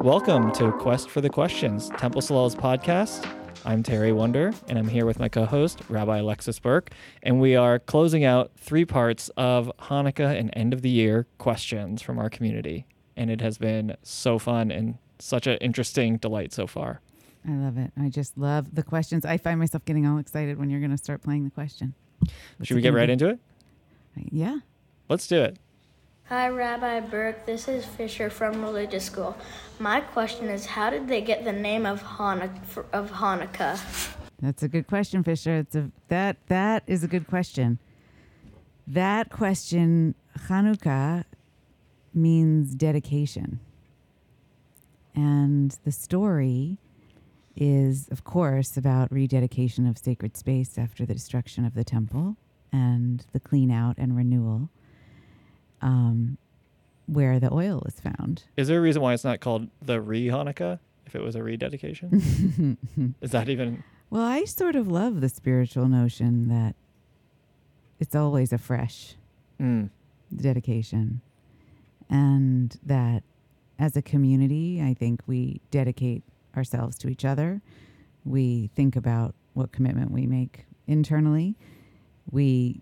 Welcome to Quest for the Questions, Temple Solel's podcast. I'm Terry Wunder, and I'm here with my co host, Rabbi Alexis Berk, and we are closing out three parts of Hanukkah and end of the year questions from our community. And it has been so fun and such an interesting delight so far. I love it. I just love the questions. I find myself getting all excited when you're going to start playing the question. What's Should we get right be? into it? Yeah. Let's do it. Hi, Rabbi Berk. This is Fisher from religious school. My question is, how did they get the name of Hanukkah? Of Hanukkah? That's a good question, Fisher. It's a that that is a good question. That question, Hanukkah, means dedication. And the story is, of course, about rededication of sacred space after the destruction of the temple and the clean out and renewal, um, where the oil was found. Is there a reason why it's not called the Re Hanukkah if it was a rededication? Is that even. Well, I sort of love the spiritual notion that it's always a fresh Mm. dedication. And that as a community, I think we dedicate ourselves to each other. We think about what commitment we make internally. We,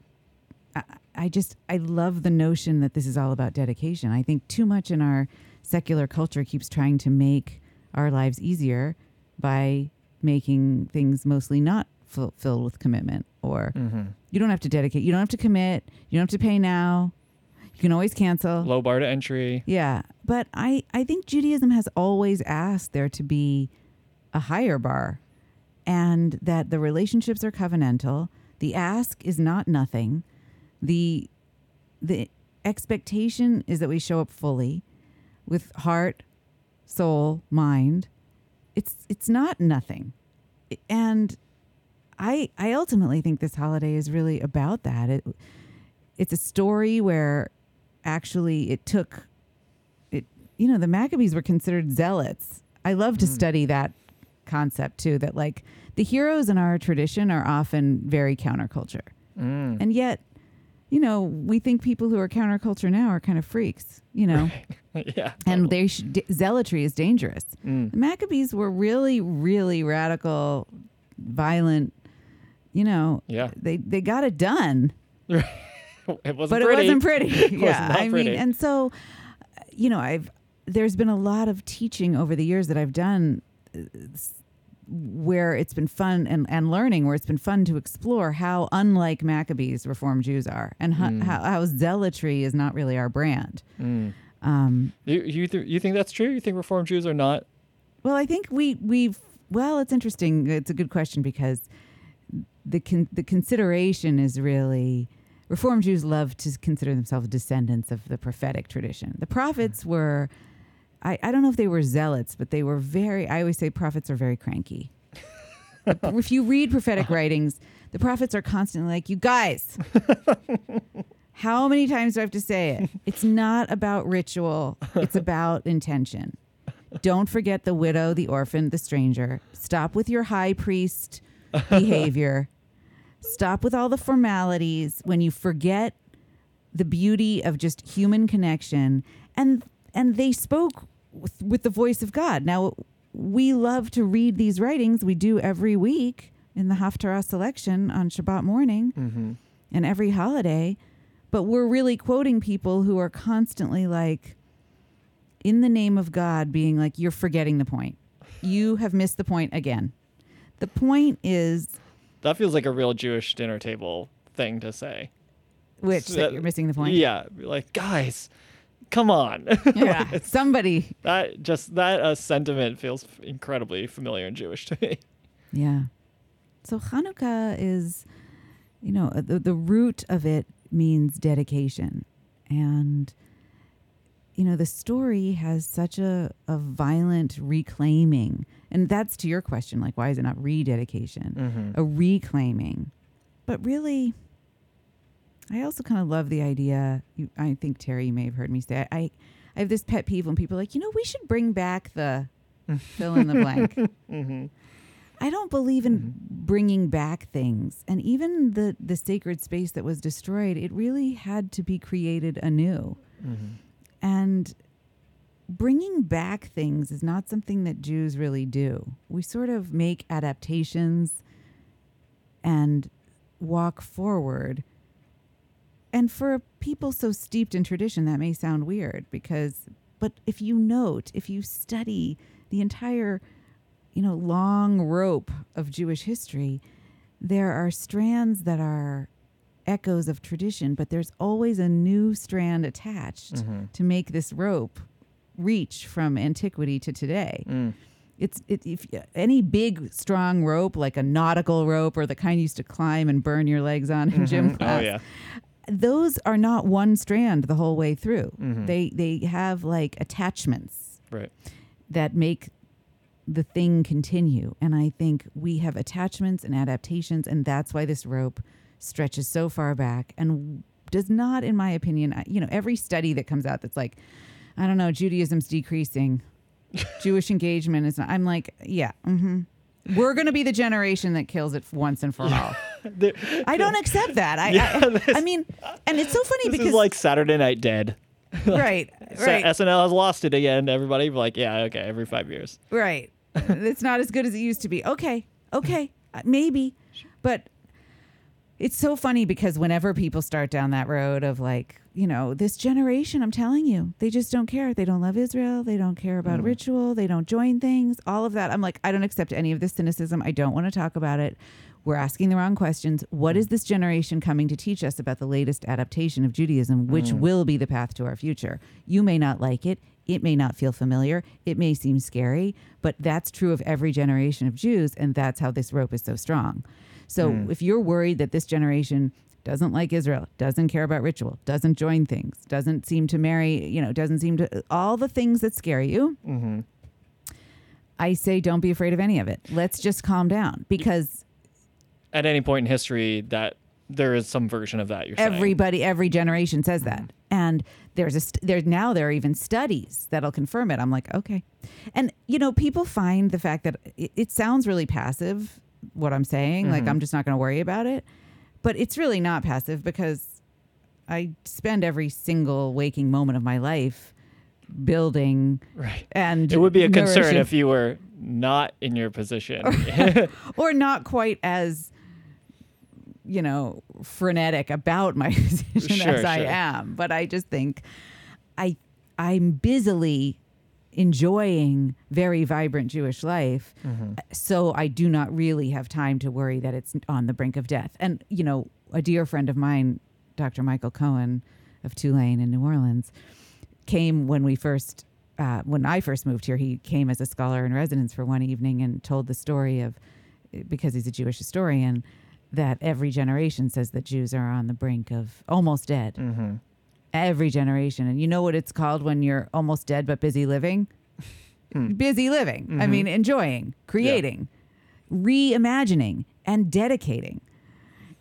I, I just, I love the notion that this is all about dedication. I think too much in our secular culture keeps trying to make our lives easier by making things mostly not filled with commitment or hmm you don't have to dedicate. You don't have to commit. You don't have to pay now. You can always cancel. Low bar to entry. Yeah. But I, I think Judaism has always asked there to be a higher bar and that the relationships are covenantal. The ask is not nothing. The the expectation is that we show up fully with heart, soul, mind. It's it's not nothing. And I I ultimately think this holiday is really about that. It it's a story where actually it took it you know the Maccabees were considered zealots. I love to study that concept too that like the heroes in our tradition are often very counterculture. Mm. And yet, you know, we think people who are counterculture now are kind of freaks, you know. yeah. And they sh- d- zealotry is dangerous. Mm. The Maccabees were really, really radical, violent. You know, Yeah. they they got it done, It wasn't pretty. but pretty. it wasn't pretty. was yeah, not I pretty. mean, and so, uh, you know, I've there's been a lot of teaching over the years that I've done. Where it's been fun and, and learning, where it's been fun to explore how unlike Maccabees Reformed Jews are, and how, Mm. how, how zealotry is not really our brand. Mm. Um, You you, th- you think that's true? You think Reformed Jews are not? Well, I think we we've well, it's interesting. It's a good question because the con- the consideration is really Reformed Jews love to consider themselves descendants of the prophetic tradition. The prophets were, I, I don't know if they were zealots, but they were very. I always say prophets are very cranky. if you read prophetic writings, the prophets are constantly like, "You guys." How many times do I have to say it? It's not about ritual. It's about intention. Don't forget the widow, the orphan, the stranger. Stop with your high priest behavior. Stop with all the formalities when you forget the beauty of just human connection. And and they spoke with, with the voice of God. Now we love to read these writings. We do every week in the Haftarah selection on Shabbat morning Mm-hmm. and every holiday, but we're really quoting people who are constantly like, in the name of God, being like, you're forgetting the point. You have missed the point again. The point is, That feels like a real Jewish dinner table thing to say. which So that that- you're missing the point. Yeah, like guys, come on. Yeah. Somebody. that just that uh, sentiment feels incredibly familiar and Jewish to me. Yeah. So Hanukkah is, you know, uh, the, the root of it means dedication. And, you know, the story has such a, a violent reclaiming. And that's to your question, like, why is it not rededication? Mm-hmm. A reclaiming. But really, I also kind of love the idea. You, I think, Terry, you may have heard me say, I, I have this pet peeve when people are like, you know, we should bring back the fill in the blank. Mm-hmm. I don't believe in Mhm. bringing back things. And even the, the sacred space that was destroyed, it really had to be created anew. Mm-hmm. And bringing back things is not something that Jews really do. We sort of make adaptations and walk forward. And for people so steeped in tradition, that may sound weird because, but if you note, if you study the entire, you know, long rope of Jewish history, there are strands that are echoes of tradition, but there's always a new strand attached Mm-hmm. to make this rope reach from antiquity to today. Mm. It's it, if any big strong rope like a nautical rope or the kind you used to climb and burn your legs on in gym Mhm. class. Oh yeah. Those are not one strand the whole way through. Mhm. They they have like attachments Right. that make the thing continue. And I think we have attachments and adaptations, and that's why this rope stretches so far back and does not, in my opinion, you know, every study that comes out that's like, I don't know, Judaism's decreasing, Jewish engagement is not. I'm like, yeah, hmm we're going to be the generation that kills it once and for all. I don't accept that. I, Yeah, I, this- I mean, and it's so funny this because like Saturday Night Dead. right, right. SNL has lost it again. Everybody like, yeah, okay, every five years. Right. it's not as good as it used to be. Okay. Okay. uh, Maybe. But it's so funny because whenever people start down that road of like, you know, this generation, I'm telling you, they just don't care. They don't love Israel. They don't care about ritual. They don't join things, all of that. I'm like, I don't accept any of this cynicism. I don't want to talk about it. We're asking the wrong questions. What is mm. this generation coming to teach us about the latest adaptation of Judaism, which mm. will be the path to our future? You may not like it. It may not feel familiar. It may seem scary, but that's true of every generation of Jews. And that's how this rope is so strong. So mm. if you're worried that this generation doesn't like Israel, doesn't care about ritual, doesn't join things, doesn't seem to marry, you know, doesn't seem to, all the things that scare you, Mm-hmm. I say don't be afraid of any of it. Let's just calm down because At any point in history, that there is some version of that. You're saying. everybody, every generation says that. And there's a st- there's now there are even studies that'll confirm it. I'm like, okay. And you know, people find the fact that it, it sounds really passive what I'm saying, like mm-hmm. I'm just not going to worry about it. But it's really not passive because I spend every single waking moment of my life building Right. and It would be a concern if you were not in your position. or not quite as you know frenetic about my position Sure, as I am but I just think I I'm busily enjoying very vibrant Jewish life Mm-hmm. so I do not really have time to worry that it's on the brink of death and you know a dear friend of mine Dr. Michael Cohen of Tulane in New Orleans came when we first uh, when I first moved here. He came as a scholar in residence for one evening and told the story of because he's a Jewish historian that every generation says that Jews are on the brink of almost dead. mm-hmm. Every generation, and you know what it's called when you're almost dead but busy living. Busy living. I mean, enjoying, creating, reimagining, and dedicating.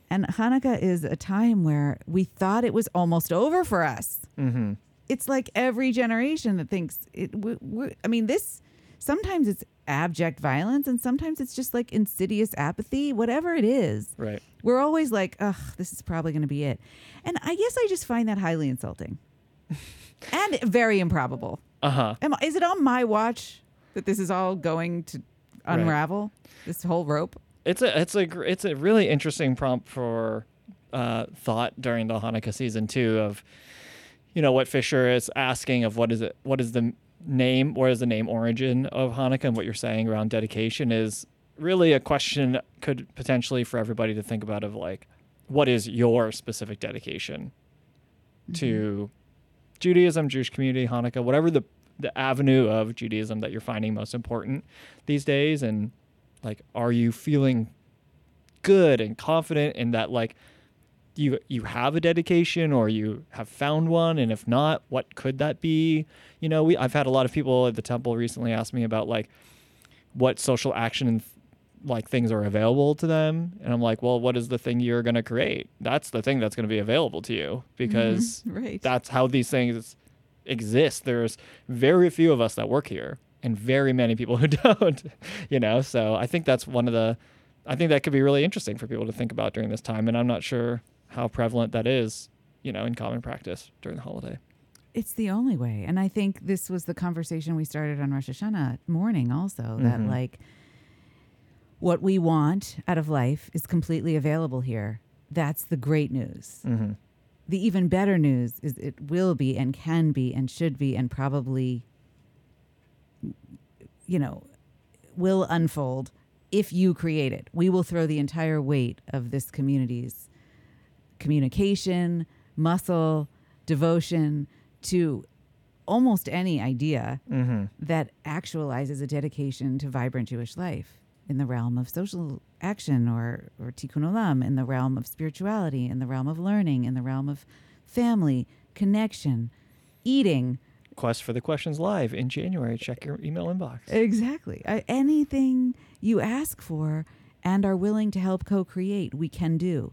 And Hanukkah is a time where we thought it was almost over for us. Mm-hmm. It's like every generation that thinks it. We, we, I mean, this sometimes it's abject violence, and sometimes it's just like insidious apathy. Whatever it is, Right. we're always like, "Ugh, this is probably going to be it." And I guess I just find that highly insulting and very improbable. Uh huh. Am, is it on my watch that this is all going to Right. unravel this whole rope? It's a it's a it's a really interesting prompt for uh, thought during the Hanukkah season too. Of you know what Fisher is asking of what is it what is the name is the name origin of Hanukkah and what you're saying around dedication is really a question could potentially for everybody to think about of like what is your specific dedication mm-hmm. to Judaism, Jewish community, Hanukkah, whatever the the avenue of Judaism that you're finding most important these days? And like are you feeling good and confident in that like you you have a dedication or you have found one and if not what could that be you know we I've had a lot of people at the temple recently ask me about like what social action and like things are available to them and I'm like well what is the thing you're going to create that's the thing that's going to be available to you mm-hmm. because right. that's how these things exist. There's very few of us that work here and very many people who don't, you know? So I think that's one of the, I think that could be really interesting for people to think about during this time. And I'm not sure how prevalent that is, you know, in common practice during the holiday. it's the only way. And I think this was the conversation we started on Rosh Hashanah morning also that Mhm. like what we want out of life is completely available here. That's the great news. Mm-hmm. The even better news is it will be and can be and should be and probably you know will unfold if you create it. We will throw the entire weight of this community's communication, muscle, devotion to almost any idea Mm-hmm. that actualizes a dedication to vibrant Jewish life in the realm of social action or, or tikkun olam, in the realm of spirituality, in the realm of learning, in the realm of family, connection, eating. Quest for the Questions live in January. Check your email inbox. Exactly. I, anything you ask for and are willing to help co create, we can do.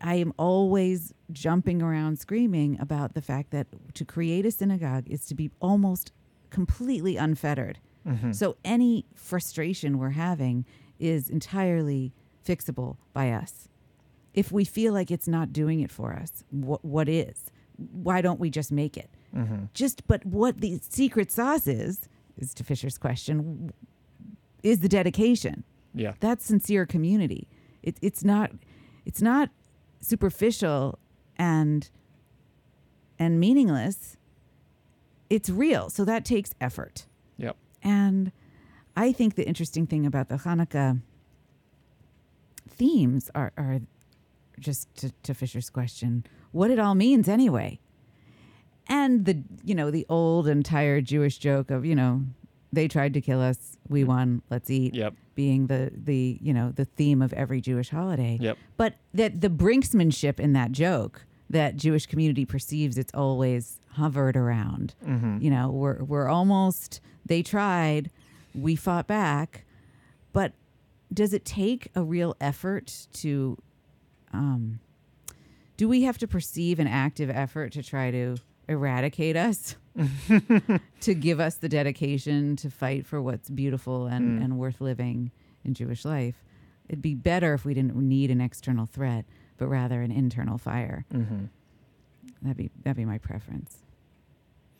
I am always jumping around screaming about the fact that to create a synagogue is to be almost completely unfettered. Mm-hmm. So any frustration we're having is entirely fixable by us. If we feel like it's not doing it for us, what what is? Why don't we just make it? Mm-hmm. Just but what the secret sauce is is to Fisher's question is the dedication. Yeah. That's sincere community. It, it's not it's not superficial and and meaningless. It's real. So that takes effort. Yep. And I think the interesting thing about the Hanukkah themes are, are just to, to Fisher's question, what it all means anyway. And the you know, the old and tired Jewish joke of, you know, they tried to kill us, we won, let's eat, Yep. being the the, you know, the theme of every Jewish holiday. Yep. But that the brinksmanship in that joke that Jewish community perceives it's always hovered around Mm-hmm. you know we're we're almost they tried we fought back but does it take a real effort to um do we have to perceive an active effort to try to eradicate us to give us the dedication to fight for what's beautiful and, Mm. and worth living in Jewish life it'd be better if we didn't need an external threat but rather an internal fire Mm-hmm. That'd be that'd be my preference.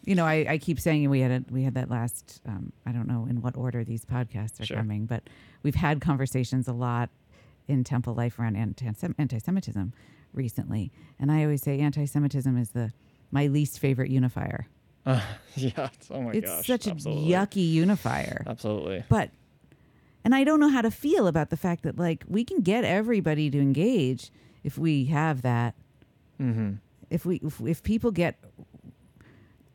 You know, I, I keep saying we had a, we had that last. Um, I don't know in what order these podcasts are Sure. coming, but we've had conversations a lot in Temple life around anti anti-Semitism recently, and I always say anti-Semitism is the my least favorite unifier. Uh, yeah. Oh my gosh. it's gosh. such a yucky unifier, Absolutely. but and I don't know how to feel about the fact that like we can get everybody to engage if we have that Mm-hmm. if we if, if people get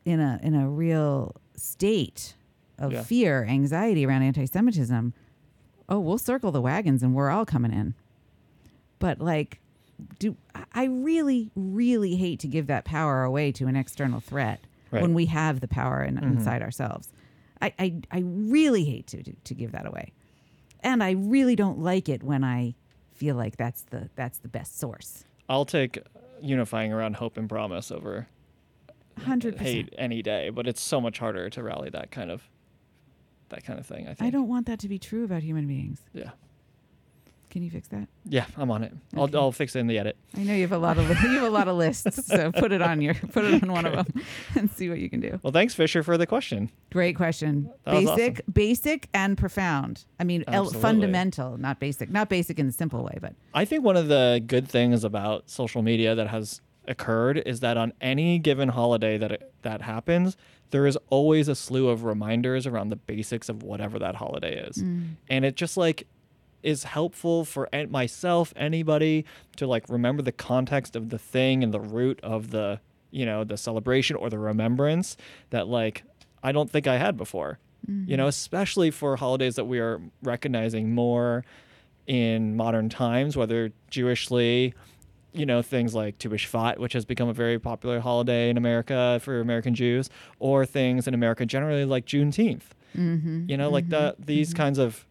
in a in a real state of Yeah. fear, anxiety around anti-Semitism, oh, we'll circle the wagons and we're all coming in. But like, do I- really really hate to give that power away to an external threat Right. when we have the power in, Mhm. inside ourselves? I, I I really hate to, to to give that away, and I really don't like it when I feel like that's the that's the best source. I'll take unifying around hope and promise over Hundred percent. hate any day, but it's so much harder to rally that kind of that kind of thing. I think. I don't want that to be true about human beings. Yeah. Can you fix that? Yeah, I'm on it. I'll I'll fix it in the edit. I know you have a lot of you have a lot of lists, so put it on your put it on one of them and see what you can do. Well, thanks Fisher for the question. Great question. That basic, basic, and profound. I mean, el- fundamental, not basic, not basic in the simple way, but I think one of the good things about social media that has occurred is that on any given holiday that it, that happens, there is always a slew of reminders around the basics of whatever that holiday is. Mm. And it just like is helpful for myself, anybody to like remember the context of the thing and the root of the, you know, the celebration or the remembrance that like I don't think I had before. You know, mm-hmm. especially for holidays that we are recognizing more in modern times, whether Jewishly, you know, things like Tu B'Shvat, which has become a very popular holiday in America for American Jews, or things in America generally like Juneteenth. mm-hmm. You know, like mm-hmm. the these mm-hmm. kinds of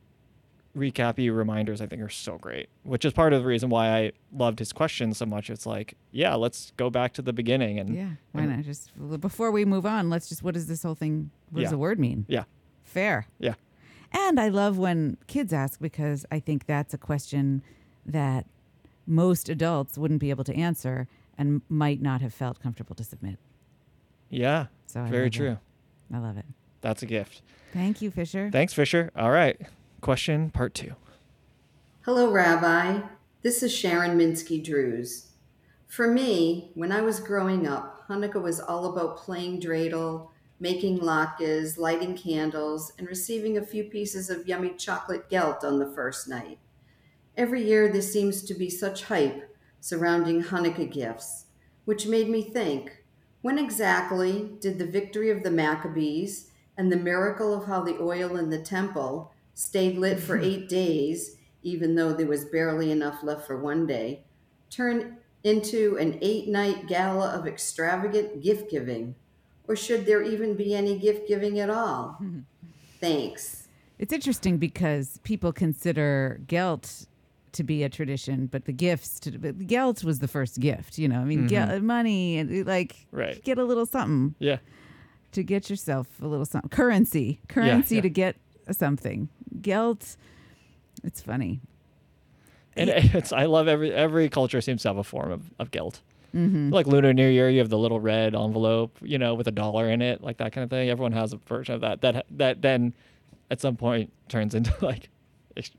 recappy reminders I think are so great, which is part of the reason why I loved his question so much. It's like, yeah, let's go back to the beginning and yeah. Why and- not just before we move on? Let's just what does this whole thing? What Yeah. does the word mean? Yeah. Fair. Yeah. And I love when kids ask because I think that's a question that most adults wouldn't be able to answer and might not have felt comfortable to submit. Yeah. So I very true. I love it. That's a gift. Thank you, Fisher. Thanks, Fisher. All right. Question part two. Hello, Rabbi. This is Sharon Minsky Drews. For me, when I was growing up, Hanukkah was all about playing dreidel, making latkes, lighting candles, and receiving a few pieces of yummy chocolate gelt on the first night. Every year, there seems to be such hype surrounding Hanukkah gifts, which made me think when exactly did the victory of the Maccabees and the miracle of how the oil in the temple stayed lit for mm-hmm. eight days, even though there was barely enough left for one day, turn into an eight night gala of extravagant gift giving? Or should there even be any gift giving at all? Thanks. It's interesting because people consider gelt to be a tradition, but the gifts to but gelt was the first gift. You know, I mean, mm-hmm. gel, money and like Right. get a little something Yeah. to get yourself a little something currency, currency yeah. to get something. Guilt. It's funny. And it's I love every every culture seems to have a form of, of guilt. Like Lunar New Year, you have the little red envelope, you know, with a dollar in it, like that kind of thing. Everyone has a version of that. That that then at some point turns into like,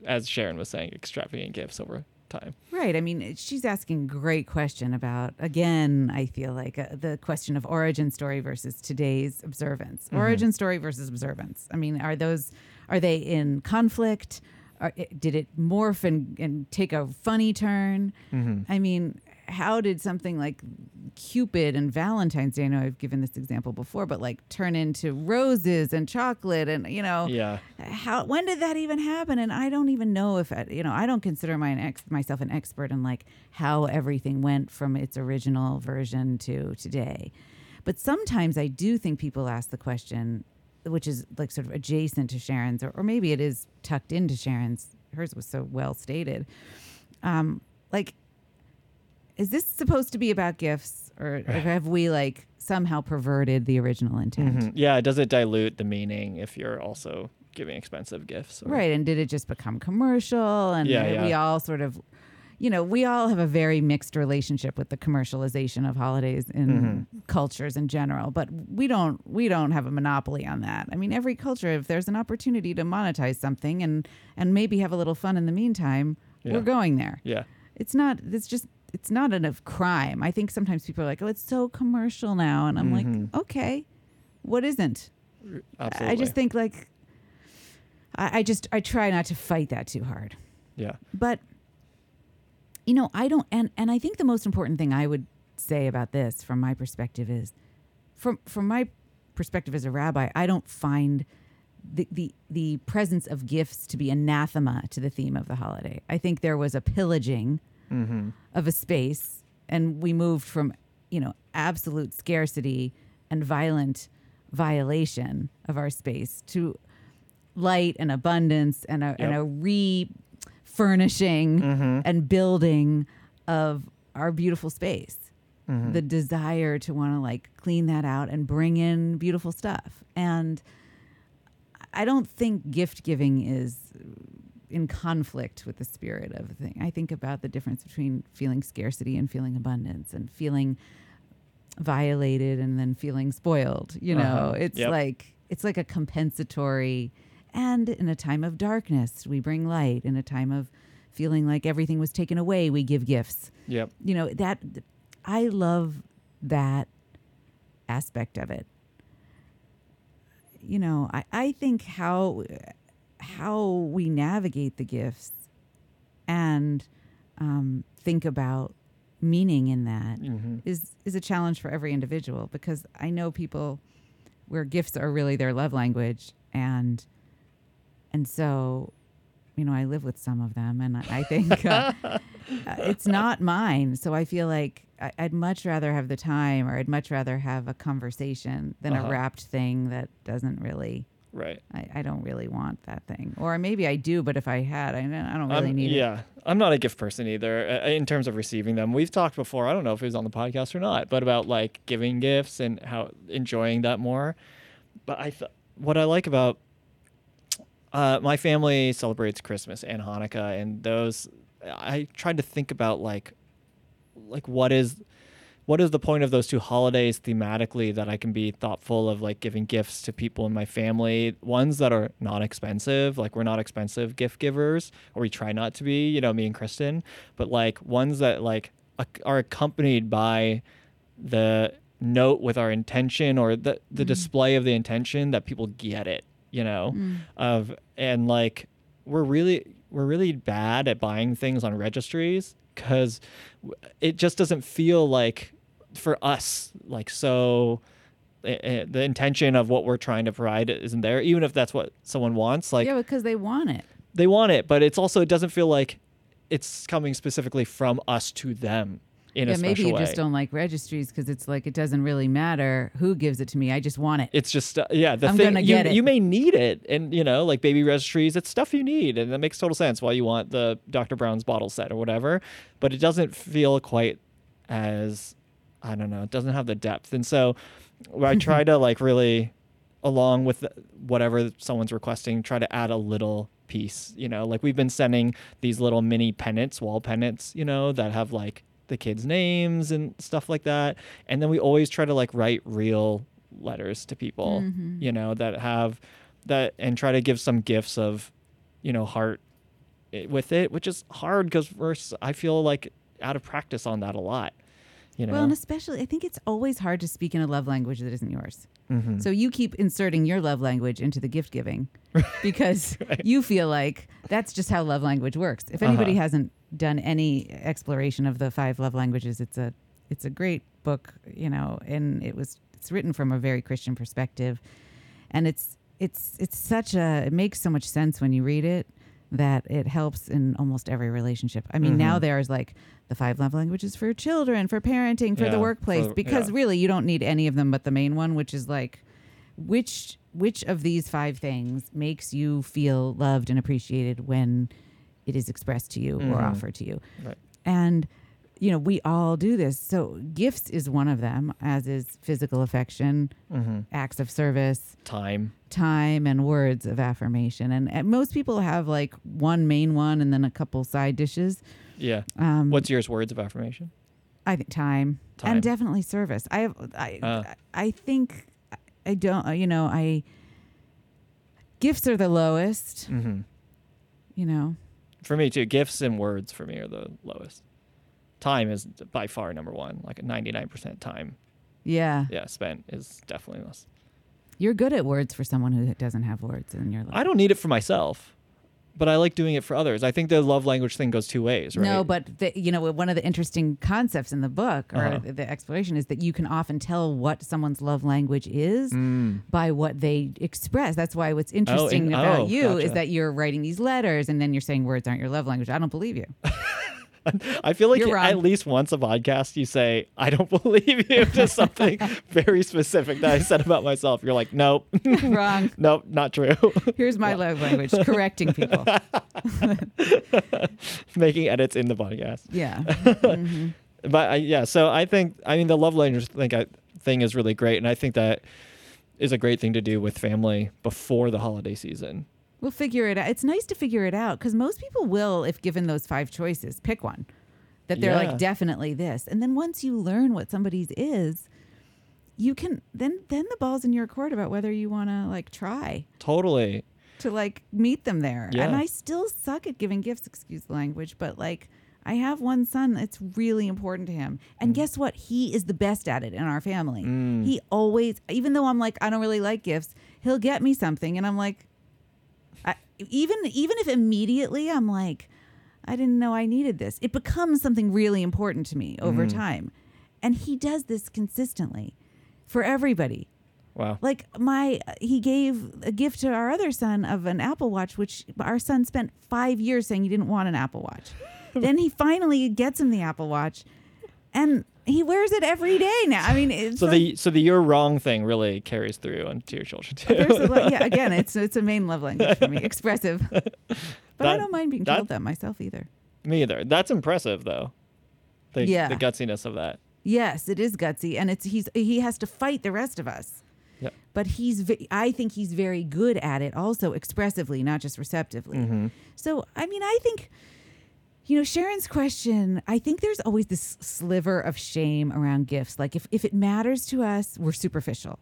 as Sharon was saying, extravagant gifts over time. Right. I mean, she's asking a great question about, again, I feel like uh, the question of origin story versus today's observance. Origin story versus observance. I mean, are those, are they in conflict? Are, eh, did it morph and, and take a funny turn? Mm-hmm. I mean, how did something like Cupid and Valentine's Day, I know I've given this example before, but like turn into roses and chocolate and, you know, Yeah. how when did that even happen and i don't even know if I, you know i don't consider my, ex, myself an expert in like how everything went from its original version to today but sometimes i do think people ask the question which is like sort of adjacent to sharon's or, or maybe it is tucked into sharon's hers was so well stated um like is this supposed to be about gifts or have we like somehow perverted the original intent Mhm. Yeah. Does it dilute the meaning if you're also giving expensive gifts? or- Right. And did it just become commercial? And Yeah, uh, we all sort of, you know, we all have a very mixed relationship with the commercialization of holidays in Mm-hmm. cultures in general. But we don't we don't have a monopoly on that. I mean, every culture, if there's an opportunity to monetize something and and maybe have a little fun in the meantime, Yeah. we're going there. Yeah. It's not. It's just. It's not a crime. I think sometimes people are like, "Oh, it's so commercial now," and I'm like, "Okay, what isn't?" Absolutely. I just think like I, I just I try not to fight that too hard. Yeah. But you know, I don't and and I think the most important thing I would say about this from my perspective is from from my perspective as a rabbi, I don't find the, the the presence of gifts to be anathema to the theme of the holiday. I think there was a pillaging mm-hmm. of a space and we moved from, you know, absolute scarcity and violent violation of our space to light and abundance and a, and Yep. A refurnishing and building of our beautiful space. The desire to want to like clean that out and bring in beautiful stuff. And I don't think gift giving is in conflict with the spirit of the thing. I think about the difference between feeling scarcity and feeling abundance and feeling violated and then feeling spoiled. You know, Uh-huh. it's Yep. like it's like a compensatory and in a time of darkness we bring light. In a time of feeling like everything was taken away, we give gifts. Yep. You know, that I love that aspect of it. You know, I, I think how how we navigate the gifts and um, think about meaning in that is Mhm. is a challenge for every individual because I know people where gifts are really their love language and and so you know I live with some of them and I, think uh, uh, it's not mine so I feel like I'd much rather have the time or I'd much rather have a conversation than Uh-huh. a wrapped thing that doesn't really Right. I, I don't really want that thing or maybe I do but if I had I don't, I don't really need it yeah, I'm not a gift person either uh, in terms of receiving them. We've talked before. I don't know if it was on the podcast or not, but about like giving gifts and how enjoying that more. But I, th- what I like about uh, my family celebrates Christmas and Hanukkah, and those I tried to think about like, like what is what is the point of those two holidays thematically that I can be thoughtful of like giving gifts to people in my family, ones that are not expensive, like we're not expensive gift givers, or we try not to be, you know, me and Kristen, but like ones that like are accompanied by the note with our intention or the the display of the intention that people get it, you know, of and like we're really we're really bad at buying things on registries because it just doesn't feel like for us like so eh, eh, the intention of what we're trying to provide isn't there even if that's what someone wants like yeah, because they want it. they want it but it's also it doesn't feel like it's coming specifically from us to them in yeah, a maybe you way just don't like registries because it's like it doesn't really matter who gives it to me. I just want it. it's just uh, yeah the I'm thing you, get it. you may need it and you know like baby registries it's stuff you need and that makes total sense why you want the dr brown's bottle set or whatever but it doesn't feel quite as i don't know it doesn't have the depth and so i try to like really along with whatever someone's requesting try to add a little piece you know like we've been sending these little mini pennants wall pennants you know that have like the kids names and stuff like that and then we always try to like write real letters to people you know that have that and try to give some gifts of you know heart with it which is hard because we're i feel like out of practice on that a lot you know Well, and especially, I think it's always hard to speak in a love language that isn't yours. Mhm. So you keep inserting your love language into the gift giving because you feel like that's just how love language works. If anybody Uh-huh. hasn't done any exploration of the five love languages, it's a it's a great book, you know, and it was it's written from a very Christian perspective, and it's it's it's such a it makes so much sense when you read it that it helps in almost every relationship. I mean, now Mhm. there's like the five love languages for children, for parenting, for Yeah, the workplace, for- because yeah. really you don't need any of them but the main one, which is like which which of these five things makes you feel loved and appreciated when it is expressed to you or Mhm. offered to you. Right. And you know, we all do this. So gifts is one of them, as is physical affection, Mhm. acts of service, time time and words of affirmation. And, and most people have like one main one and then a couple side dishes. yeah Um, what's yours words of affirmation I think time, Time. and definitely service. I have, I, Uh. I think I don't, you know, I gifts are the lowest, hmm you know. For me too gifts and words for me are the lowest time is by far number one like 99% time Yeah. yeah spent is definitely less You're good at words for someone who doesn't have words in your life. I don't need it for myself, but I like doing it for others. I think the love language thing goes two ways, right? No, but the, you know one of the interesting concepts in the book or Uh-huh. the- exploration is that you can often tell what someone's love language is Mm. by what they express. That's why what's interesting in- about oh, you is that you're writing these letters and then you're saying words aren't your love language. I don't believe you. I feel like You're wrong. at least once a podcast you say, I don't believe you to something very specific that I said about myself. You're like, nope, Wrong. nope, not true. Here's my love language: correcting people. Making edits in the podcast. Yeah. hmm But I, yeah, so I think, I mean, the love language thing, I, thing is really great. And I think that is a great thing to do with family before the holiday season. We'll figure it out. It's nice to figure it out because most people will, if given those five choices, pick one that they're Yeah. like definitely this. And then once you learn what somebody's is, you can then then the ball's in your court about whether you want to like try Totally. to like meet them there. Yeah. And I still suck at giving gifts, excuse the language, but like I have one son that's really important to him. And guess what? He is the best at it in our family. Mm. He always, even though I'm like, I don't really like gifts, he'll get me something. And I'm like, I, even even if immediately I'm like, I didn't know I needed this, it becomes something really important to me over Mm. time. And he does this consistently for everybody Wow. like my he gave a gift to our other son of an apple watch which our son spent five years saying he didn't want an apple watch then he finally gets him the apple watch and he wears it every day now i mean it's So like, the so the you're wrong thing really carries through onto your children too. a yeah again it's it's a main love language for me expressive but i don't mind being that- told that myself either Me either. That's impressive though. The, Yeah. the gutsiness of that. yes it is gutsy and it's he's he has to fight the rest of us Yeah. but he's i think he's very good at it also expressively not just receptively Mm-hmm. So, I mean, I think You know, Sharon's question, I think there's always this sliver of shame around gifts. Like if, if it matters to us, we're superficial.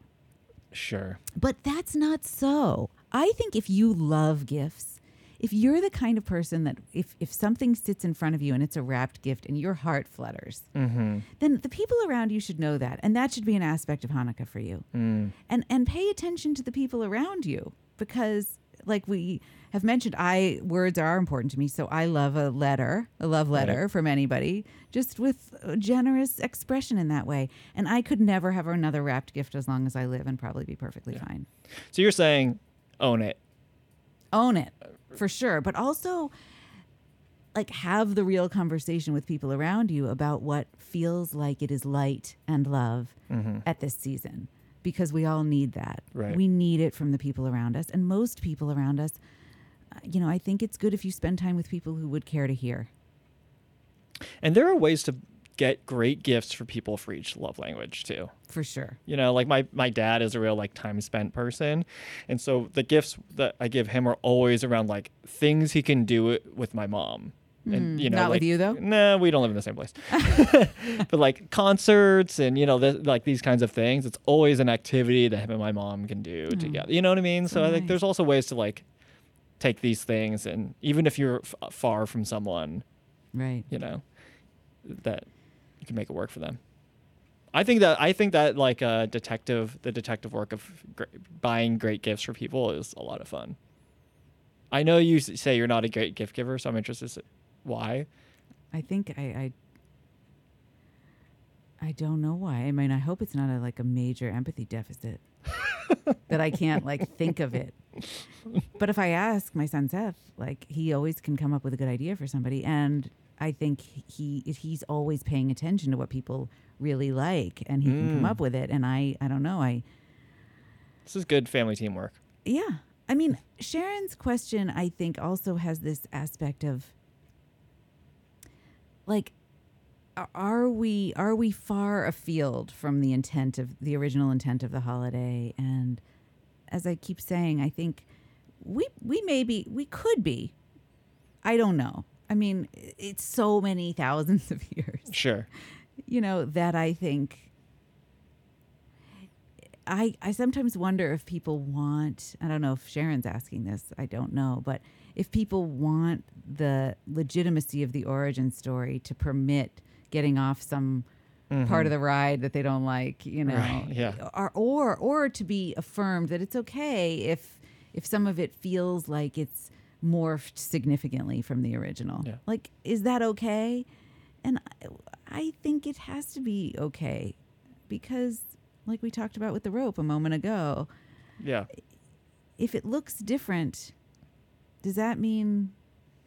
Sure. But that's not so. I think if you love gifts, if you're the kind of person that if, if something sits in front of you and it's a wrapped gift and your heart flutters, Mm-hmm. then the people around you should know that. And that should be an aspect of Hanukkah for you. Mm. And and pay attention to the people around you because like we have mentioned I words are important to me, so I love a letter, a love letter from anybody, just with a generous expression in that way. And I could never have another wrapped gift as long as I live and probably be perfectly fine. So you're saying own it. own it for sure but also like have the real conversation with people around you about what feels like it is light and love mm-hmm. at this season because we all need that Right. we need it from the people around us and most people around us you know i think it's good if you spend time with people who would care to hear And there are ways to get great gifts for people for each love language too. for sure You know, like my my dad is a real like time spent person, and so the gifts that I give him are always around like things he can do with my mom. And hmm. you know. Not with you, though? Nah, we don't live in the same place. but like concerts and you know, th- like these kinds of things, it's always an activity that him and my mom can do hmm. together. You know what I mean? So I think there's also ways to like take these things, and even if you're f- far from someone, right. you know that you can make it work for them. I think that i think that like uh detective the detective work of gr- buying great gifts for people is a lot of fun. I know you s- say you're not a great gift giver so i'm interested s- why. I think i i I don't know why. I mean, I hope it's not a, like a major empathy deficit that I can't like think of it. But if I ask my son Seth, like he always can come up with a good idea for somebody, and I think he he's always paying attention to what people really like, and he can come Mm. up with it. And I I don't know. I this is good family teamwork yeah. I mean, Sharon's question, I think, also has this aspect of like, are we are we far afield from the intent of the original intent of the holiday? And as I keep saying, I think we we may be we could be. I don't know. I mean, it's so many thousands of years sure you know that i think i i sometimes wonder if people want i don't know if sharon's asking this i don't know but if people want the legitimacy of the origin story to permit getting off some part of mm-hmm. the ride that they don't like you know. Right, yeah. or or or to be affirmed that it's okay if if some of it feels like it's morphed significantly from the original. Yeah. like is that okay? And I, I think it has to be okay because, like we talked about with the rope a moment ago, yeah. if it looks different, does that mean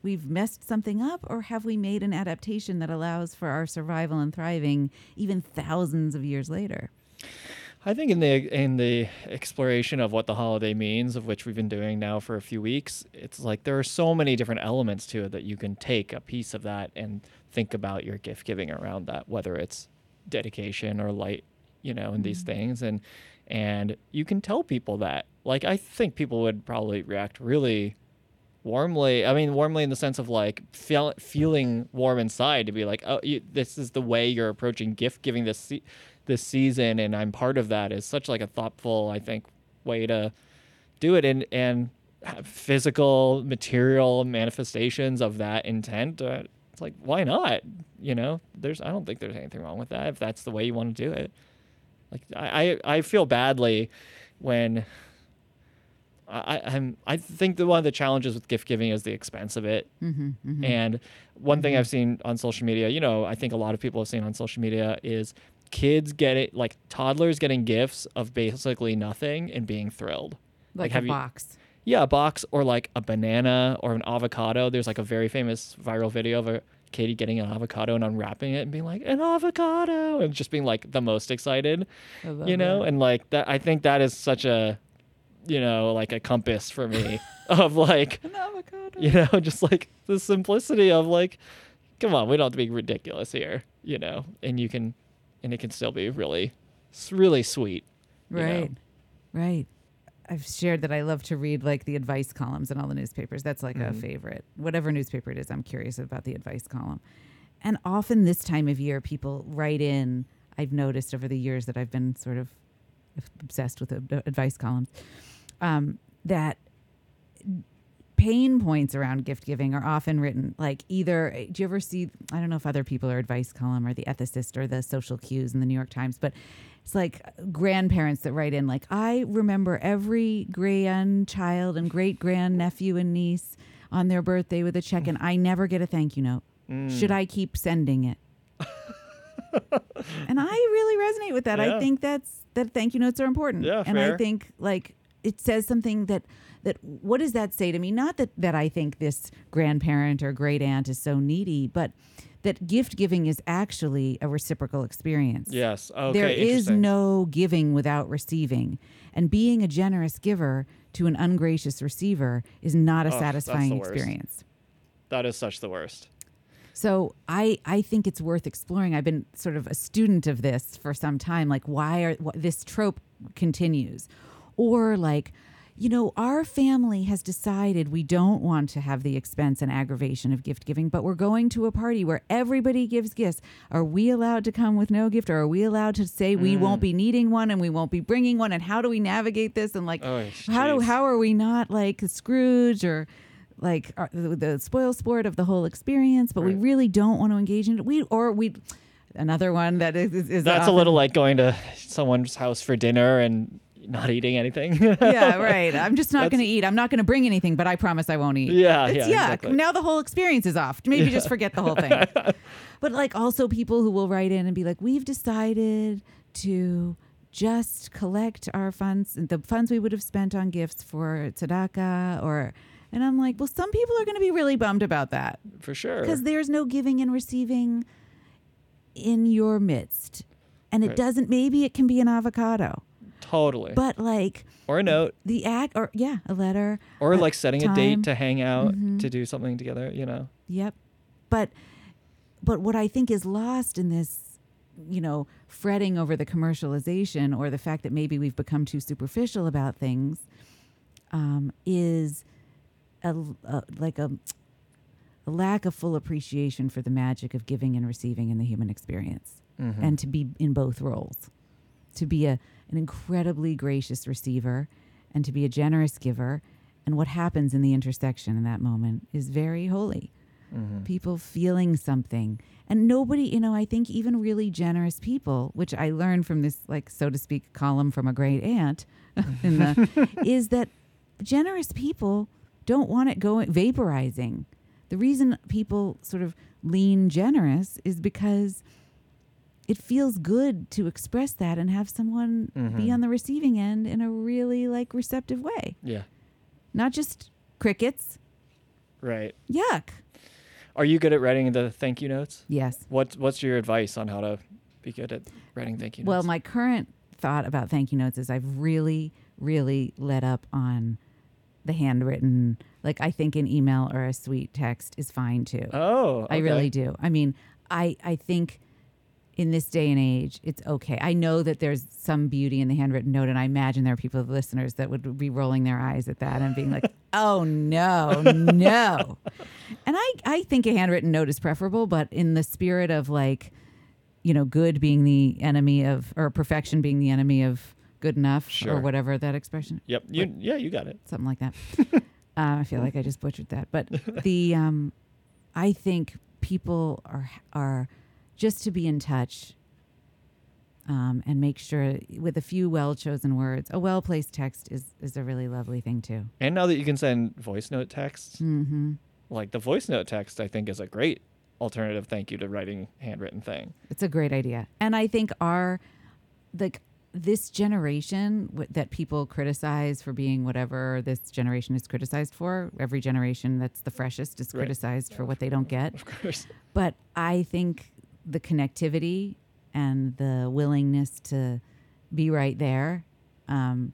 we've messed something up or have we made an adaptation that allows for our survival and thriving even thousands of years later? I think in the in the exploration of what the holiday means, of which we've been doing now for a few weeks, it's like there are so many different elements to it that you can take a piece of that and think about your gift giving around that, whether it's dedication or light, you know, and these mm-hmm. things, and and you can tell people that. Like I think people would probably react really warmly. I mean, warmly in the sense of like feel, feeling warm inside to be like, oh, you, this is the way you're approaching gift giving this se- this season, and I'm part of that. Is such like a thoughtful, I think, way to do it, and and physical, material manifestations of that intent. Uh, it's like, why not? You know, there's I don't think there's anything wrong with that if that's the way you want to do it. Like I I, I feel badly when I, I'm I think that one of the challenges with gift giving is the expense of it. Mm-hmm, And one thing I've seen on social media, you know, I think a lot of people have seen on social media is kids getting like toddlers getting gifts of basically nothing and being thrilled. Like, have a you- box. Yeah, a box or like a banana or an avocado. There's like a very famous viral video of a kid getting an avocado and unwrapping it and being like an avocado and just being like the most excited you know that. and like that i think that is such a you know like a compass for me of like you know just like the simplicity of like come on we don't have to be ridiculous here you know and you can and it can still be really really sweet you know? Right. Right. I've shared that I love to read like the advice columns in all the newspapers. That's like a Mhm. favorite. Whatever newspaper it is, I'm curious about the advice column. And often this time of year, people write in. I've noticed over the years that I've been sort of obsessed with advice columns um, that pain points around gift giving are often written like either do you ever see i don't know if other people are advice column or the ethicist or the Social Q's in the new york times but it's like grandparents that write in like i remember every grandchild and great grandnephew and niece on their birthday with a check and i never get a thank you note. Mm. should i keep sending it? And i really resonate with that. Yeah. i think that's that thank you notes are important. Yeah, and i think like it says something that that what does that say to me not that that i think this grandparent or great aunt is so needy but that gift giving is actually a reciprocal experience Yes. Okay. there is no giving without receiving and being a generous giver to an ungracious receiver is not a the satisfying experience That is such the worst. so I I think it's worth exploring. I've been sort of a student of this for some time. Like why are wh- this trope continues, or like. You know, our family has decided we don't want to have the expense and aggravation of gift giving, but we're going to a party where everybody gives gifts. Are we allowed to come with no gift, or are we allowed to say we won't be mm. needing one and we won't be bringing one? And how do we navigate this? And like, Oh, how do how are we not like Scrooge or like are, the, the spoil sport of the whole experience? But we really don't want to engage in it. We or we another one that is is, is That's a little like going to someone's house for dinner and not eating anything. yeah right. I'm just not going to eat. I'm not going to bring anything, but I promise I won't eat. Yeah, it's yeah, exactly. Now the whole experience is off. Maybe just forget the whole thing. but like also people who will write in and be like, we've decided to just collect our funds, the funds we would have spent on gifts for tzedakah or. And I'm like, well, some people are going to be really bummed about that for sure. because there's no giving and receiving in your midst. And it Right. doesn't, maybe it can be an avocado, Totally. but like or a note. the act, or yeah, a letter, Or uh, like setting a date to hang out Mhm. to do something together, you know. Yep. But but what I think is lost in this, you know, fretting over the commercialization or the fact that maybe we've become too superficial about things, um, is a, a like a a lack of full appreciation for the magic of giving and receiving in the human experience, Mhm. and to be in both roles, to be a an incredibly gracious receiver, and to be a generous giver. And what happens in the intersection in that moment is very holy Mhm. people feeling something and nobody you know i think even really generous people which i learned from this like so to speak column from a great aunt in the, is that generous people don't want it going vaporizing the reason people sort of lean generous is because it feels good to express that and have someone be Mhm. on the receiving end in a really like receptive way Yeah. not just crickets Right. yuck Are you good at writing the thank you notes? yes What What's your advice on how to be good at writing thank you notes? Well, my current thought about thank you notes is I've really, really let up on the handwritten. Like I think an email or a sweet text is fine too. oh, okay. I really do. I mean, I I think in this day and age, it's okay. I know that there's some beauty in the handwritten note, and I imagine there are people, listeners, that would be rolling their eyes at that and being like, "Oh no, no." And I I think a handwritten note is preferable, but in the spirit of like, you know, good being the enemy of, or perfection being the enemy of good enough, Sure. or whatever that expression Yep. You yeah, you got it. something like that. uh, I feel like I just butchered that, but the um, I think people are are just to be in touch um, and make sure with a few well chosen words, a well placed text is is a really lovely thing too. And now that you can send voice note texts, hmm like the voice note text, I think is a great alternative thank you to writing handwritten thing. It's a great idea, and I think our like this generation w- that people criticize for being whatever this generation is criticized for. Every generation that's the freshest is Right. criticized for what they don't get. Of course. But I think the connectivity and the willingness to be right there um,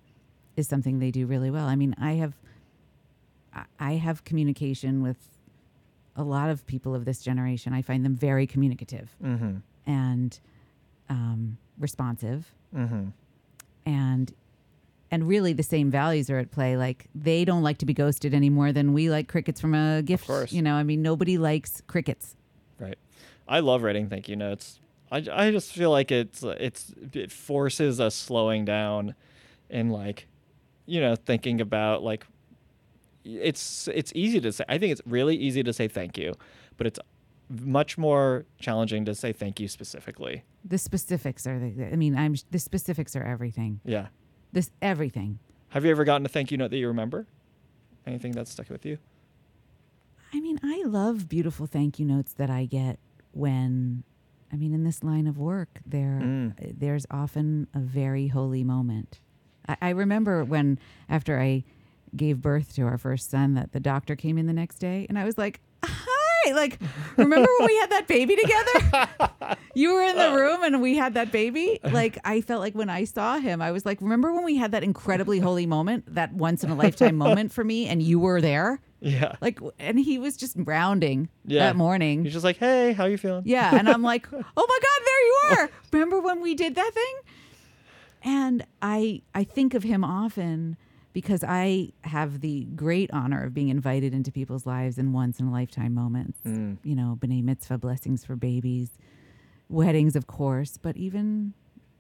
is something they do really well. I mean, I have I- I have communication with a lot of people of this generation. I find them very communicative Mm-hmm. and um, responsive, Mm-hmm. and and really the same values are at play. Like they don't like to be ghosted any more than we like crickets from a gift. course. You know, I mean, nobody likes crickets. Right. I love writing thank you notes. I, I just feel like it's it's it forces a slowing down and like you know thinking about like it's it's easy to say I think it's really easy to say thank you, but it's much more challenging to say thank you specifically. The specifics are the. I mean, I'm the specifics are everything. Yeah. This everything. Have you ever gotten a thank you note that you remember? Anything that's stuck with you? I mean, I love beautiful thank you notes that I get when, I mean, in this line of work, there Mm. there's often a very holy moment. I, I remember when after I gave birth to our first son, that the doctor came in the next day, and I was like, "Hi!" Like, remember when we had that baby together? you were in the room and we had that baby. Like, I felt like when I saw him, I was like, "Remember when we had that incredibly holy moment, that once in a lifetime moment for me, and you were there?" Yeah. Like, and he was just rounding Yeah. that morning. He's just like, hey, how you feeling? Yeah, and I'm like, "Oh my god, there you are." Remember when we did that thing? And I I think of him often because I have the great honor of being invited into people's lives in once in a lifetime moments. Mm. You know, b'nai mitzvah blessings for babies, weddings, of course, but even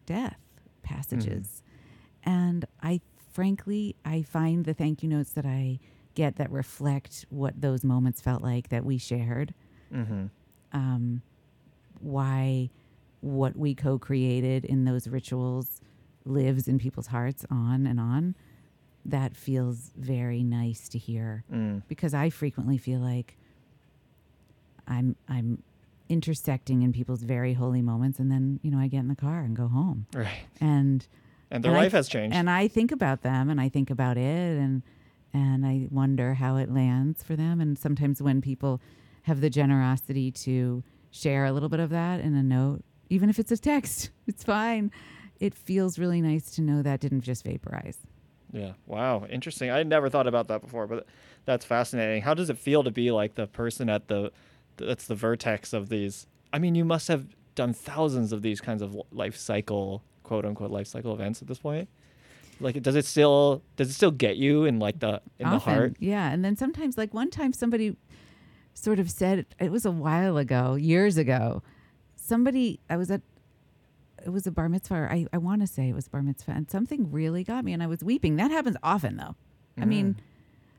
death passages. And I frankly, I find the thank you notes that I get that reflect what those moments felt like that we shared Mm-hmm. um, why what we co-created in those rituals lives in people's hearts on and on that feels very nice to hear Mm. because i frequently feel like i'm i'm intersecting in people's very holy moments and then you know i get in the car and go home Right. and And their and life th- has changed. and I think about them and I think about it and and I wonder how it lands for them. And sometimes when people have the generosity to share a little bit of that in a note, even if it's a text, it's fine. It feels really nice to know that didn't just vaporize. Yeah. Wow. Interesting. I never thought about that before, but that's fascinating. How does it feel to be like the person at the that's the vertex of these? I mean, you must have done thousands of these kinds of life cycle, quote unquote, life cycle events at this point. Like, does it still does it still get you in like the in the heart? Yeah. And then sometimes, like one time, somebody sort of said, it was a while ago, years ago, somebody, I was at, it was a bar mitzvah. I, I want to say it was bar mitzvah, and something really got me, and I was weeping. That happens often, though. I mean,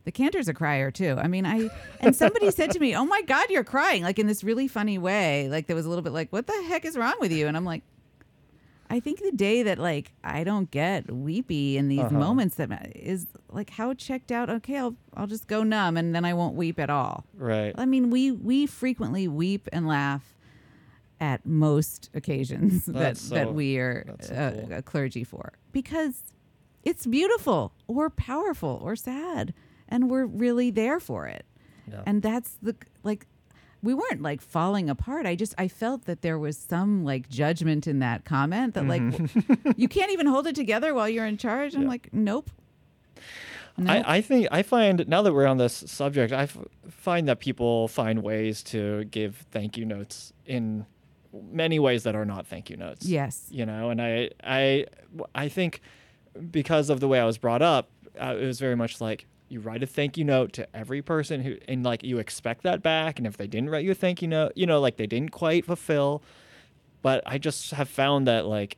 the cantor's a crier too. I mean, I and somebody said to me, "Oh my God, you're crying!" Like in this really funny way. Like there was a little bit like, "What the heck is wrong with you?" And I'm like, I think the day that like I don't get weepy in these Uh-huh. moments that is like how checked out. Okay, I'll I'll just go numb and then I won't weep at all. Right. I mean, we we frequently weep and laugh at most occasions that so- that we are so uh, cool. a clergy for because it's beautiful or powerful or sad and we're really there for it. Yeah. And that's the like we weren't like falling apart. I just I felt that there was some like judgment in that comment that like you can't even hold it together while you're in charge. I'm Yeah. like, nope. Nope. I, I think I find now that we're on this subject, I f- find that people find ways to give thank you notes in many ways that are not thank you notes. yes. You know, and I I I think because of the way I was brought up, uh, it was very much like you write a thank you note to every person who and like you expect that back and if they didn't write you a thank you note, you know, like they didn't quite fulfill. But I just have found that like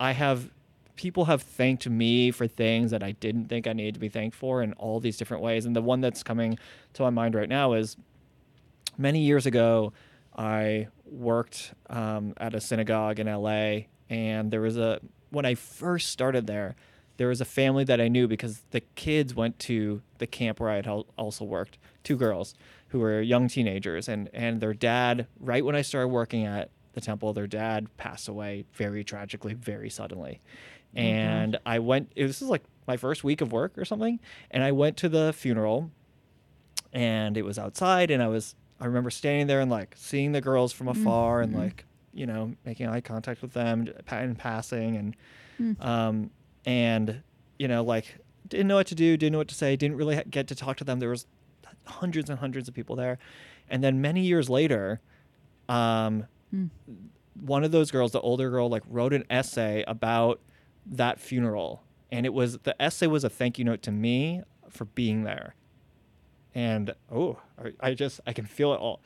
I have people have thanked me for things that I didn't think I needed to be thanked for in all these different ways. And the one that's coming to my mind right now is many years ago, I worked um, at a synagogue in LA, and there was a when I first started there, there was a family that I knew because the kids went to the camp where I had also worked. Two girls who were young teenagers, and and their dad, right when I started working at the temple, their dad passed away very tragically, very suddenly. And I went. This is like my first week of work or something, and I went to the funeral and it was outside and i was i remember standing there and like seeing the girls from afar and like you know making eye contact with them pa- in passing and um and you know like didn't know what to do didn't know what to say didn't really get to talk to them. There was hundreds and hundreds of people there. And then many years later um one of those girls the older girl like wrote an essay about that funeral. And it was the essay was a thank you note to me for being there. And oh, I- just I can feel it all.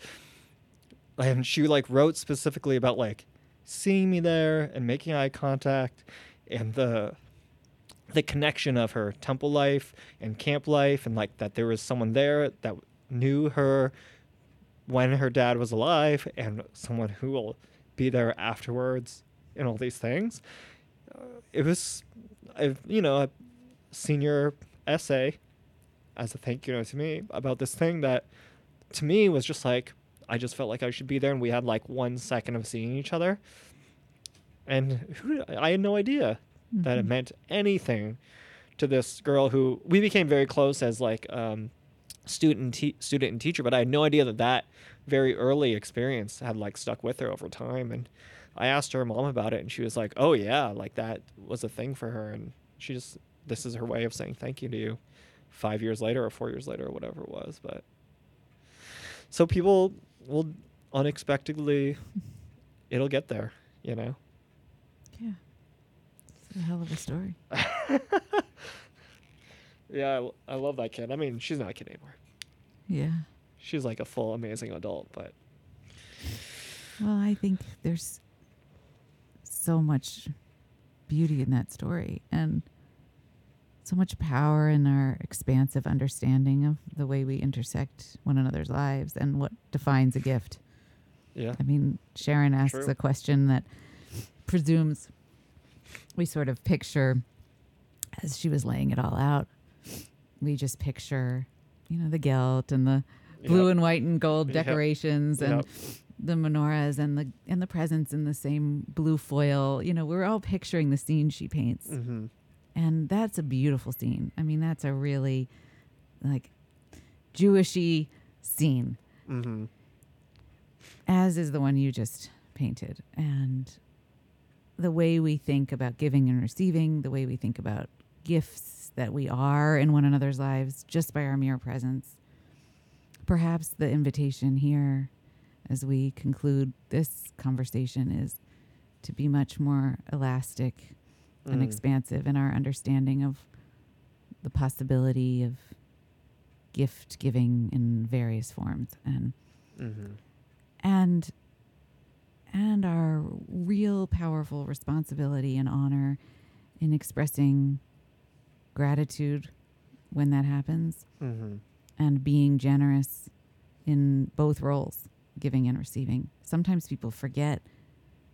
And she like wrote specifically about like seeing me there and making eye contact and the the connection of her temple life and camp life and like that there was someone there that knew her when her dad was alive and someone who will be there afterwards and all these things uh, it was a, you know a senior essay as a thank you note to me about this thing that to me was just like i just felt like i should be there and we had like one second of seeing each other. And who i had no idea that it Mhm. meant anything to this girl who we became very close as like um, student te- student and teacher but i had no idea that that very early experience had like stuck with her over time. And i asked her mom about it and she was like oh yeah like that was a thing for her. And she just this is her way of saying thank you to you five years later or four years later or whatever it was but so people will unexpectedly it'll get there you know Yeah. It's a hell of a story. yeah I, l- I love that kid i mean she's not a kid anymore Yeah. she's like a full amazing adult but Well, I think there's so much beauty in that story and so much power in our expansive understanding of the way we intersect one another's lives and what defines a gift. yeah I mean, Sharon asks True. a question that presumes we sort of picture, as she was laying it all out, we just picture, you know, the gilt and the blue Yep. and white and gold Yep. decorations and Yep. the menorahs and the and the presents in the same blue foil. You know, we're all picturing the scene she paints, mm-hmm. And that's a beautiful scene. I mean, that's a really like Jewishy scene Mm-hmm. as is the one you just painted. And the way we think about giving and receiving, the way we think about gifts that we are in one another's lives just by our mere presence. Perhaps the invitation here as we conclude this conversation is to be much more elastic and Mm. expansive in our understanding of the possibility of gift giving in various forms and Mm-hmm. and and our real powerful responsibility and honor in expressing gratitude when that happens Mm-hmm. and being generous in both roles giving and receiving sometimes people forget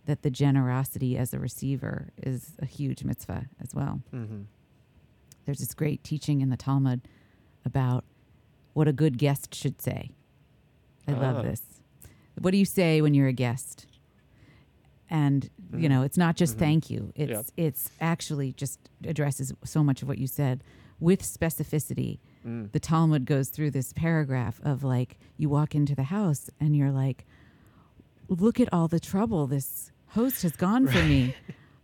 that the generosity as a receiver is a huge mitzvah as well Mm-hmm. there's this great teaching in the talmud about what a good guest should say i Ah. love this what do you say when you're a guest and you know it's not just Mhm. thank you it's it's actually just addresses so much of what you said with specificity Mm. the talmud goes through this paragraph of like you walk into the house and you're like look at all the trouble this host has gone for me.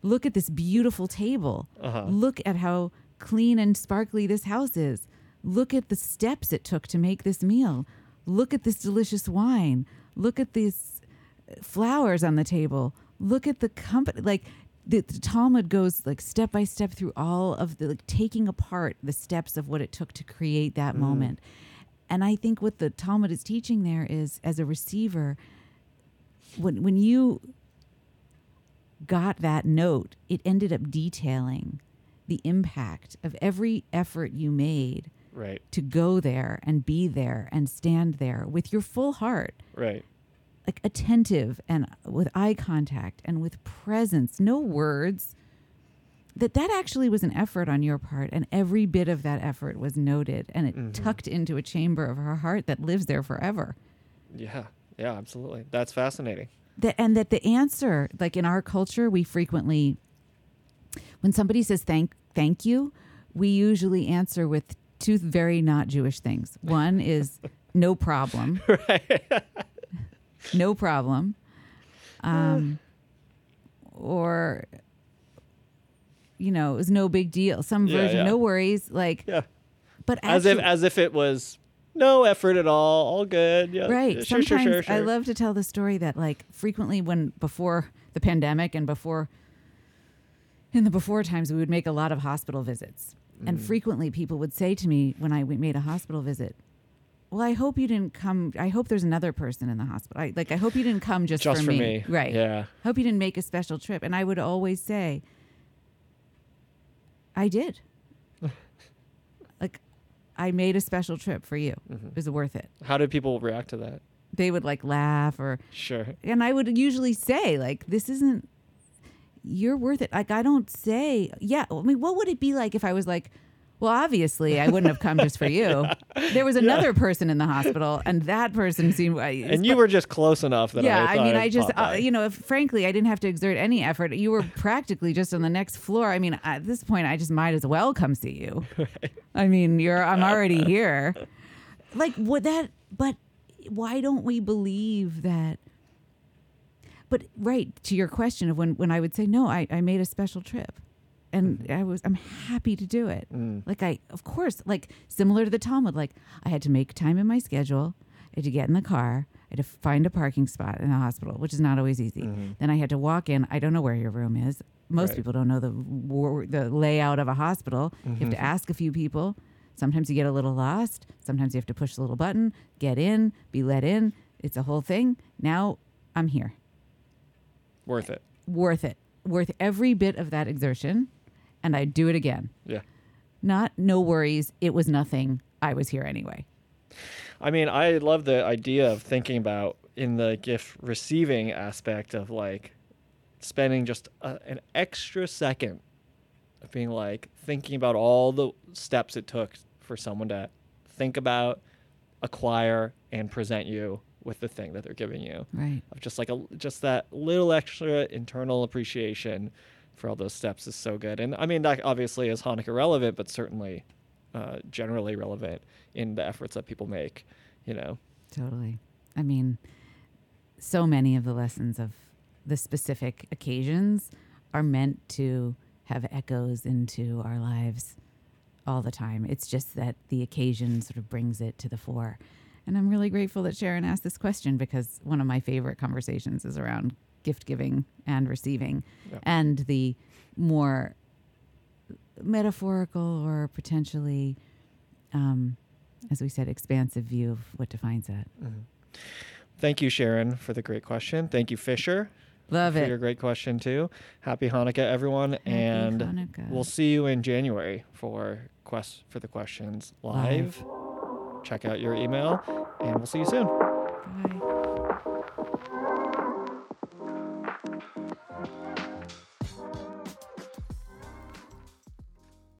Look at this beautiful table. Uh-huh. look at how clean and sparkly this house is. Look at the steps it took to make this meal. Look at this delicious wine. Look at these uh, flowers on the table. Look at the company like the, the talmud goes like step by step through all of the like taking apart the steps of what it took to create that moment. And i think what the talmud is teaching there is as a receiver when when you got that note it ended up detailing the impact of every effort you made Right. to go there and be there and stand there with your full heart Right. like attentive and with eye contact and with presence no words that that actually was an effort on your part and every bit of that effort was noted and it Mhm. tucked into a chamber of her heart that lives there forever Yeah. Yeah. Absolutely. That's fascinating. That and that the answer like in our culture we frequently when somebody says thank thank you we usually answer with two very not jewish things. One is no problem. No problem. Um or you know it was no big deal. Some Yeah, version yeah. no worries like Yeah. but As if as if it was no effort at all. All good. Yeah. right Sure. sometimes Sure. Sure. i love to tell the story that like frequently when before the pandemic and before in the before times, we would make a lot of hospital visits. And Mm. frequently people would say to me when I made a hospital visit, well, I hope you didn't come. I hope there's another person in the hospital. I, like, I hope you didn't come just, Just for, for me. me. Right. Yeah. Hope you didn't make a special trip. And I would always say, I did. I made a special trip for you. Mm-hmm. It was worth it. How did people react to that? They would like laugh or, Sure. and I would usually say, like, this isn't, you're worth it. Like, I don't say, yeah. I mean, what would it be like if I was like, well, obviously, I wouldn't have come just for you. There was another person in the hospital, and that person seemed. And you were just close enough that yeah, I, I, mean, I just, uh, you know, if, frankly, I didn't have to exert any effort. You were practically just on the next floor. I mean, at this point, I just might as well come see you. I mean, you're, I'm already here. Like, what that, but why don't we believe that? But right to your question of when, when I would say, no, I, I made a special trip and mm-hmm. I was, I'm happy to do it. Mm. Like I, of course, like similar to the Talmud, like I had to make time in my schedule. I had to get in the car. I had to find a parking spot in the hospital, which is not always easy. Mm-hmm. Then I had to walk in. I don't know where your room is. Most Right. people don't know the wor- the layout of a hospital. You have to mm-hmm. ask a few people. Sometimes you get a little lost. Sometimes you have to push the little button, get in, be let in. It's a whole thing. Now I'm here. Worth it. Worth it. Worth every bit of that exertion. And I'd do it again. Yeah. Not no worries. It was nothing. I was here anyway. I mean, I love the idea of thinking about in the gift receiving aspect of like spending just a, an extra second of being like thinking about all the steps it took for someone to think about, acquire, and present you with the thing that they're giving you. Right. Of just like a just that little extra internal appreciation for all those steps is so good. And I mean, that obviously is Hanukkah relevant, but certainly uh, generally relevant in the efforts that people make. You know. Totally. I mean, so many of the lessons of the specific occasions are meant to have echoes into our lives all the time. It's just that the occasion sort of brings it to the fore. And I'm really grateful that Sharon asked this question because one of my favorite conversations is around gift giving and receiving Yeah. and the more metaphorical or potentially, um, as we said, expansive view of what defines that. Thank you, Sharon, for the great question. Thank you, Fisher, Love for it. your great question too. Happy Hanukkah, everyone, and Hanukkah. we'll see you in January for quest for the questions live. Check out your email, and we'll see you soon.